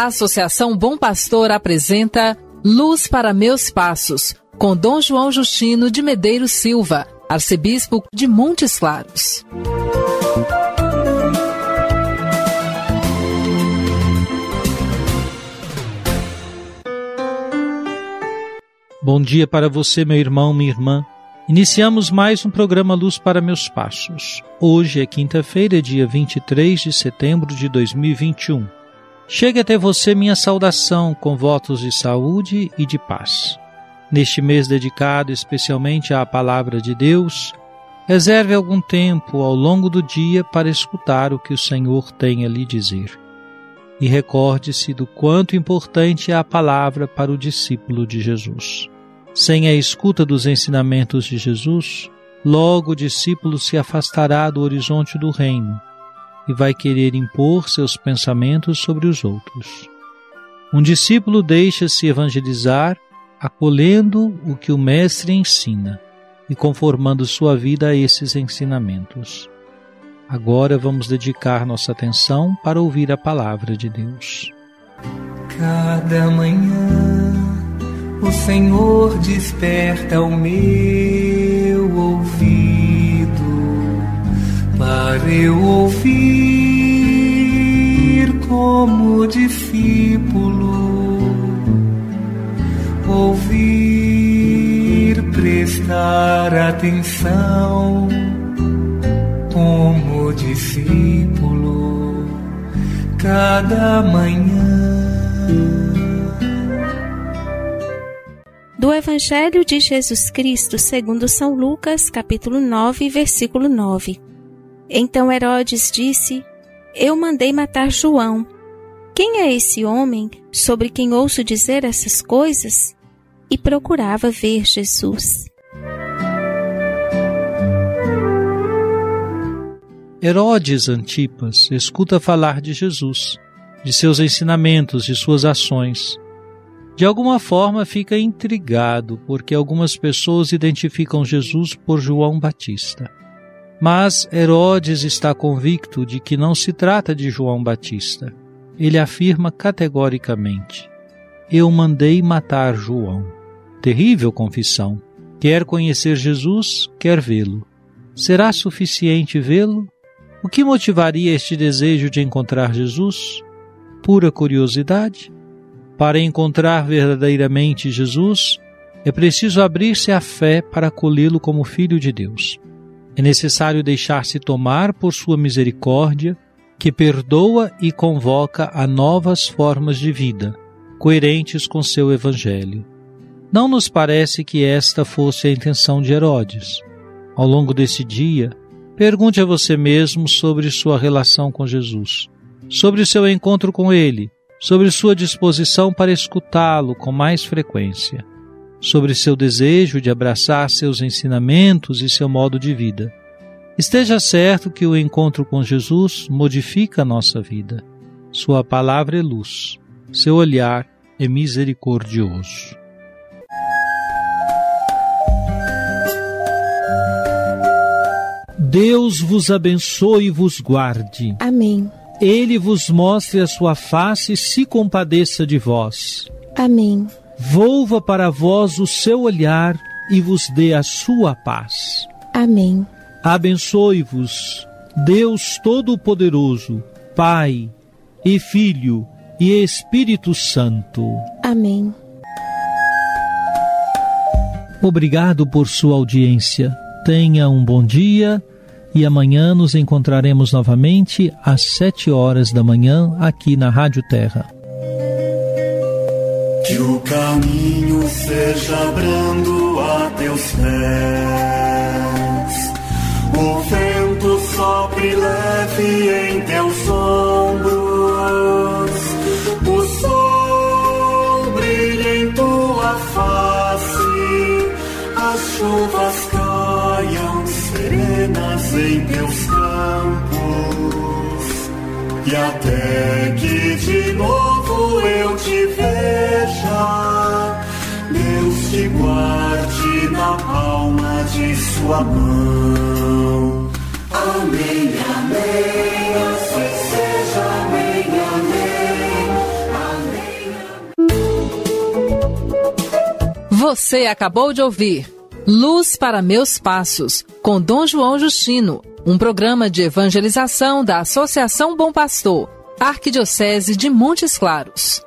A Associação Bom Pastor apresenta Luz para Meus Passos, com Dom João Justino de Medeiros Silva, arcebispo de Montes Claros. Bom dia para você, meu irmão, minha irmã. Iniciamos mais um programa Luz para Meus Passos. Hoje é quinta-feira, dia 23 de setembro de 2021. Chegue até você minha saudação com votos de saúde e de paz. Neste mês dedicado especialmente à Palavra de Deus, reserve algum tempo ao longo do dia para escutar o que o Senhor tem a lhe dizer. E recorde-se do quanto importante é a palavra para o discípulo de Jesus. Sem a escuta dos ensinamentos de Jesus, logo o discípulo se afastará do horizonte do reino e vai querer impor seus pensamentos sobre os outros. Um discípulo deixa-se evangelizar acolhendo o que o Mestre ensina e conformando sua vida a esses ensinamentos. Agora vamos dedicar nossa atenção para ouvir a palavra de Deus. Cada manhã o Senhor desperta o meu ouvido eu ouvir como discípulo, ouvir, prestar atenção como discípulo, cada manhã. Do Evangelho de Jesus Cristo, segundo São Lucas, capítulo 9, versículo 9. Então Herodes disse: Eu mandei matar João. Quem é esse homem sobre quem ouço dizer essas coisas? E procurava ver Jesus. Herodes Antipas escuta falar de Jesus, de seus ensinamentos, de suas ações. De alguma forma fica intrigado porque algumas pessoas identificam Jesus por João Batista. Mas Herodes está convicto de que não se trata de João Batista. Ele afirma categoricamente: Eu mandei matar João. Terrível confissão. Quer conhecer Jesus, quer vê-lo. Será suficiente vê-lo? O que motivaria este desejo de encontrar Jesus? Pura curiosidade? Para encontrar verdadeiramente Jesus, é preciso abrir-se à fé para acolhê-lo como Filho de Deus. É necessário deixar-se tomar por sua misericórdia, que perdoa e convoca a novas formas de vida, coerentes com seu Evangelho. Não nos parece que esta fosse a intenção de Herodes. Ao longo desse dia, pergunte a você mesmo sobre sua relação com Jesus, sobre seu encontro com Ele, sobre sua disposição para escutá-lo com mais frequência, sobre seu desejo de abraçar seus ensinamentos e seu modo de vida. Esteja certo que o encontro com Jesus modifica a nossa vida. Sua palavra é luz, seu olhar é misericordioso. Deus vos abençoe e vos guarde. Amém. Ele vos mostre a sua face e se compadeça de vós. Amém. Volva para vós o seu olhar e vos dê a sua paz. Amém. Abençoe-vos, Deus Todo-Poderoso, Pai e Filho e Espírito Santo. Amém. Obrigado por sua audiência. Tenha um bom dia e amanhã nos encontraremos novamente às sete horas da manhã aqui na Rádio Terra. O caminho seja brando a teus pés, o vento sopre leve em teus ombros, o sol brilha em as chuvas caiam serenas em teus campos, e até que de novo eu te veja, guarde na palma de sua mão. Amém, amém, assim seja, amém, amém, amém. Você acabou de ouvir Luz para Meus Passos, com Dom João Justino, um programa de evangelização da Associação Bom Pastor, Arquidiocese de Montes Claros.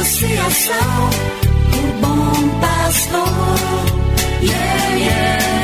Associação o Bom Pastor. Yeah, yeah.